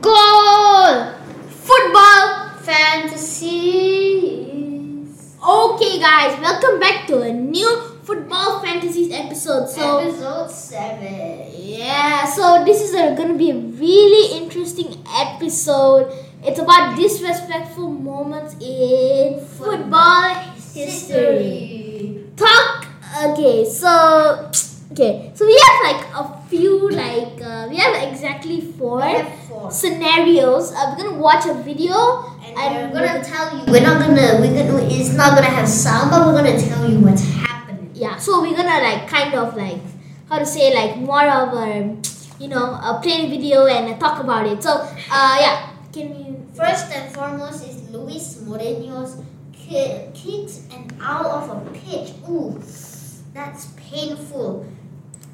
Goal! Football Fantasies. Okay, guys, welcome back to a new football fantasies episode. So, Episode 7. yeah, so this is a, gonna be a really interesting episode. It's about disrespectful moments in football history. Talk. Okay, so okay, so we have like a few like uh, we have exactly four have four. scenarios. Uh, we're gonna watch a video And and we're gonna tell you. We're not gonna. We're gonna. It's not gonna have sound, but we're gonna tell you what's happening. yeah so we're gonna like kind of like how to say like more of a you know a plain video and talk about it so uh yeah can you First and foremost is Luis Moreno's ki- kicked an owl off a pitch. Ooh, that's painful.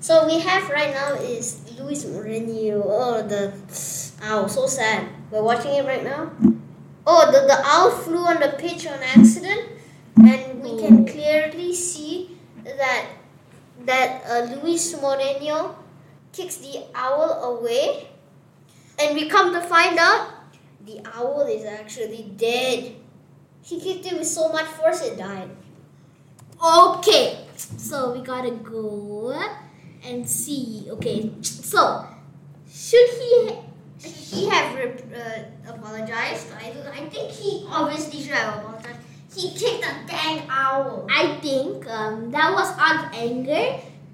So we have right now is Luis Moreno. Oh, the owl, so sad. We're watching it right now. Oh, the, the owl flew on the pitch on accident, and we can clearly see that that uh, Luis Moreno kicks the owl away, and we come to find out the owl is actually dead. He kicked it with so much force it died. okay so we gotta go and see okay so should he He have uh, apologized. I, don't- I think he obviously should have apologized. He kicked a dang owl. i think um, that was out of anger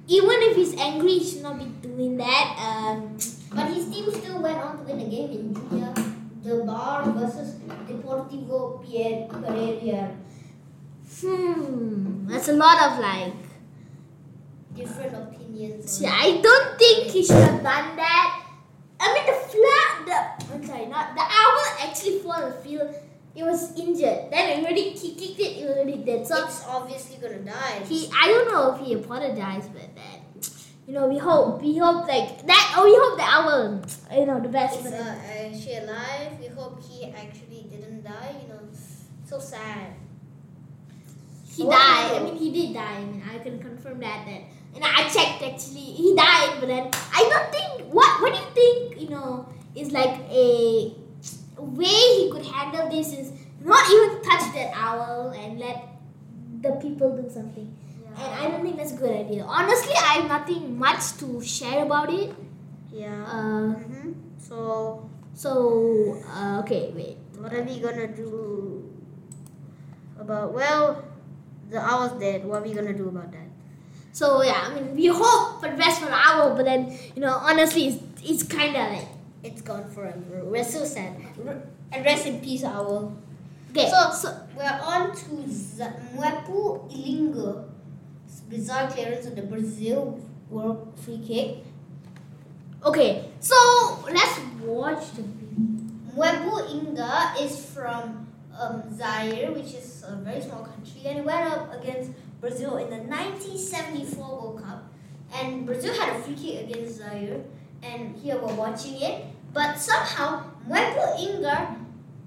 even if he's angry he should not be doing that um, But his team still went on to win the game in Julia. The Bar versus Deportivo Pierre Pereira. hmm that's a lot of like Different opinions. See, I don't think he should have done that. I mean, the flat, the I'm sorry, not the owl actually fell on the field. It was injured. Then already he kicked it. It was already dead. So It's obviously gonna die. he, I don't know if he apologized, but that, you know, we hope, we hope like that. Oh, we hope the owl, you know, the best. For uh, uh, she alive. We hope he actually didn't die. You know, so sad. He what died. I mean, he did die. I mean, I can confirm that. That and I checked actually, he died. But then I don't think. What What do you think? You know, is like a way he could handle this is not even touch that owl and let the people do something. And I don't think that's a good idea. Honestly, I have nothing much to share about it. Yeah. Uh, hmm So so uh, okay, wait. what are we gonna do about? Well, the owl's dead. What are we gonna do about that? So yeah, I mean, we hope for the best for the owl, but then you know, honestly, it's, it's kind of like It's gone forever. We're so sad. And rest in peace, owl. okay. So- so We're on to Z- Mwepu Ilunga. Bizarre clearance of the Brazil World Free Kick. Okay, so let's watch the video. Mwepu Inga is from um, Zaire, which is a very small country, and it went up against Brazil in the 1974 World Cup. And Brazil had a free kick against Zaire, and here we're watching it. But somehow, Mwepu Inga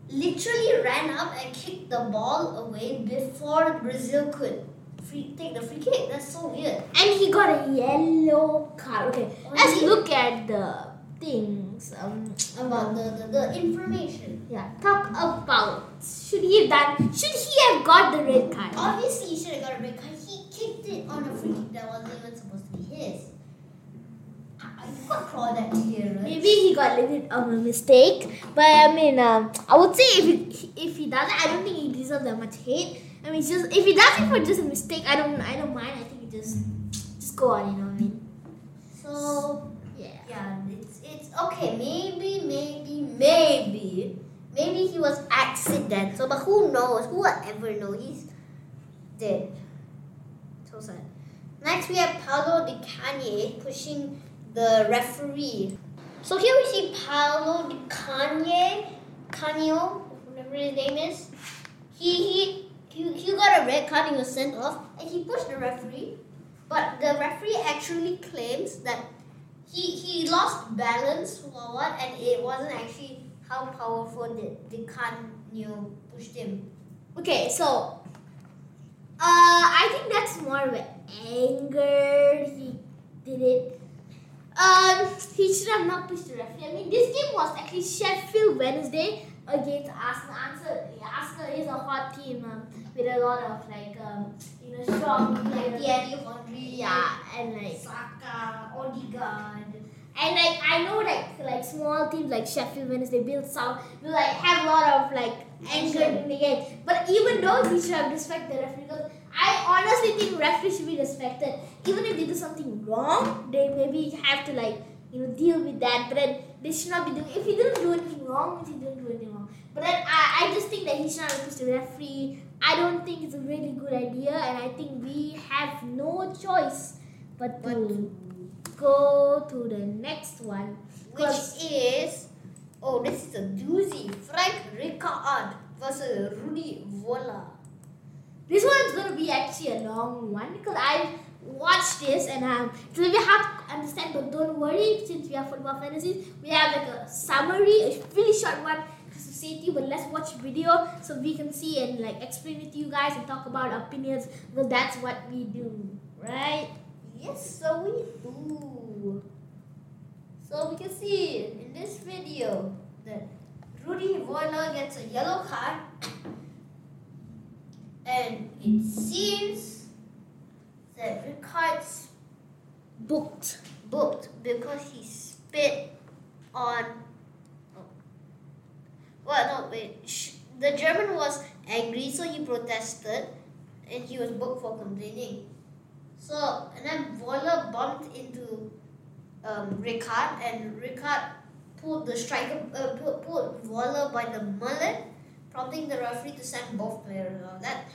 literally ran up and kicked the ball away before Brazil could free, take the free kick. That's so weird. And he got a yellow card. Okay, Oh, let's look at the things. Um, About the, the, the information. yeah, talk about should he have done? Should he have got the red card? Obviously, he should have got a red card. He kicked it on a free kick that wasn't even supposed to be his. I I got crawdad here, right? Maybe he got a little of a mistake, but I mean, um, I would say if it, if he does it, I don't think he deserves that much hate. I mean, just if he does it for just a mistake, I don't, I don't mind. I think he just, just go on. You know what I mean? So Yeah. yeah, it's it's okay. Maybe, maybe, maybe, maybe he was accidental, but who knows? Who will ever know? He's dead. So sad. Next, we have Paulo Di Canio pushing the referee. So here we see Paulo Di Canio, Canio, whatever his name is. He he he, he got a red card and was sent off, and he pushed the referee. But the referee actually claims that he he lost balance or what, and it wasn't actually how powerful the Di Canio pushed him. Okay, so uh, I think that's more of an anger. He did it. Um, he should have not pushed the referee. I mean, this game was actually Sheffield Wednesday against Arsenal. Arsenal, Arsenal is a hot team um, with a lot of like um, you know strong players. Thierry Henry, Yeah, and like Saka, Odegaard. and like I know like like small teams like Sheffield Wednesday build some will like have a lot of like anger in the game. But even though we should have respect the referee because I honestly think referees should be respected. Even if they do something wrong, they maybe have to like you know deal with that. But then they should not be doing. If he didn't do anything wrong, he didn't do anything wrong. But then I, I just think that he should not push the referee. I don't think it's a really good idea, and I think we have no choice but to go to the next one. Which is, oh, this is a doozy. Frank Rijkaard versus Rudi Voller. This one's gonna be actually a long one because I watched this and um, it's a bit hard to understand. But don't worry, since we have football fantasies, we have like a summary, a really short one say to you. But let's watch video so we can see and like explain it to you guys and talk about opinions because that's what we do, right? Yes, so we do. So we can see in this video that Rudi Voller gets a yellow card. And it seems that Rijkaard's Booked. booked because he spit on. Well, no, wait. Sh- the German was angry, so he protested, and he was booked for complaining. So, and then Voller bumped into um, Rijkaard, and Rijkaard pulled the striker, uh, pulled, pulled Voller by the mullet, prompting the referee to send both players out. That,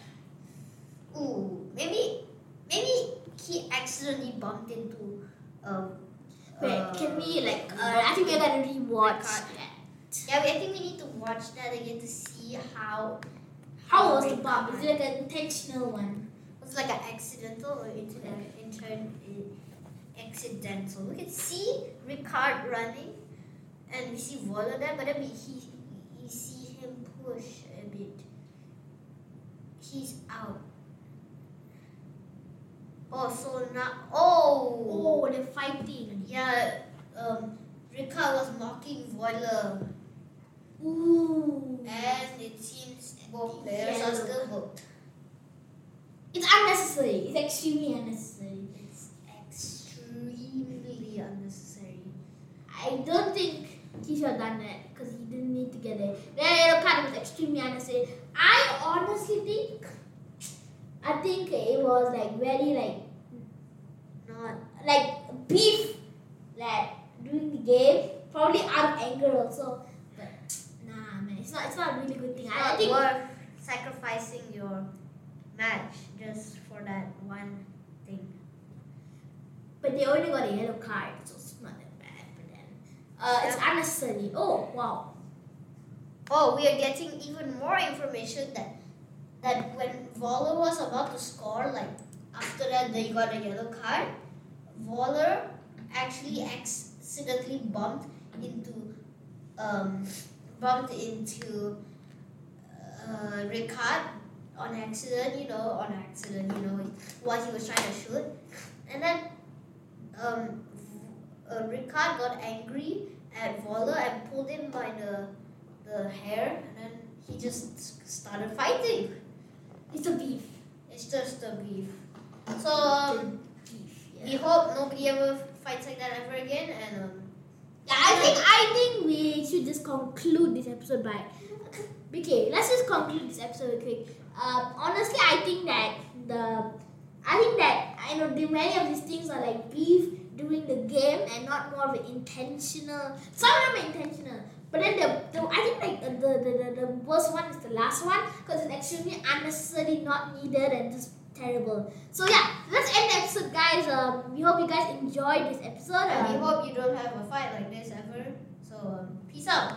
ooh, maybe, maybe he accidentally bumped into. Um, Wait, uh, can we like? Uh, I think we're gonna rewatch Yeah, I think we need to watch that again to see how How was the bump? Is it like an intentional one? was like an accidental or intern, intern accidental. We can see Rijkaard running, and we see Voller there, but then we he we see him push a bit. He's out. Oh, so now oh Oh, they're fighting. yeah. Um, Rijkaard was mocking Voller, Ooh. and it seems both players are still booked. It's unnecessary. It's extremely unnecessary. It's extremely unnecessary. I don't think he should have done that because he didn't need to get it. The yellow card was extremely unnecessary. I honestly think, I think it was like very like, Not like beef, like during the game. Probably out of anger also. But nah, man, it's not. It's not a really good thing. I, I not think. worth sacrificing your match just for that one thing. But they only got a yellow card, so it's not that bad. for them. uh, it's unnecessary. Oh wow. Oh, we are getting even more information that that when Voller was about to score, like after that they got a yellow card, Voller actually accidentally bumped into um bumped into uh, Rijkaard on accident, you know, on accident, you know, while he was trying to shoot. And then um, uh, Rijkaard got angry at Voller and pulled him by the the hair, and then he just started fighting. It's a beef. It's just a beef. So um, beef. we hope nobody ever fights like that ever again, and um, Yeah, I think I think we should just conclude this episode by. Okay, let's just conclude this episode quick. Um, honestly, I think that the, I think that I know the many of these things are like beef during the game and not more of an intentional. Some of them are intentional, but then the, the I think like the the, the the worst one is the last one because it's extremely unnecessary, not needed, and just terrible. So yeah, let's end the episode, guys. Um, we hope you guys enjoyed this episode. and we Um, hope you don't have a fight like this ever. So um, peace out.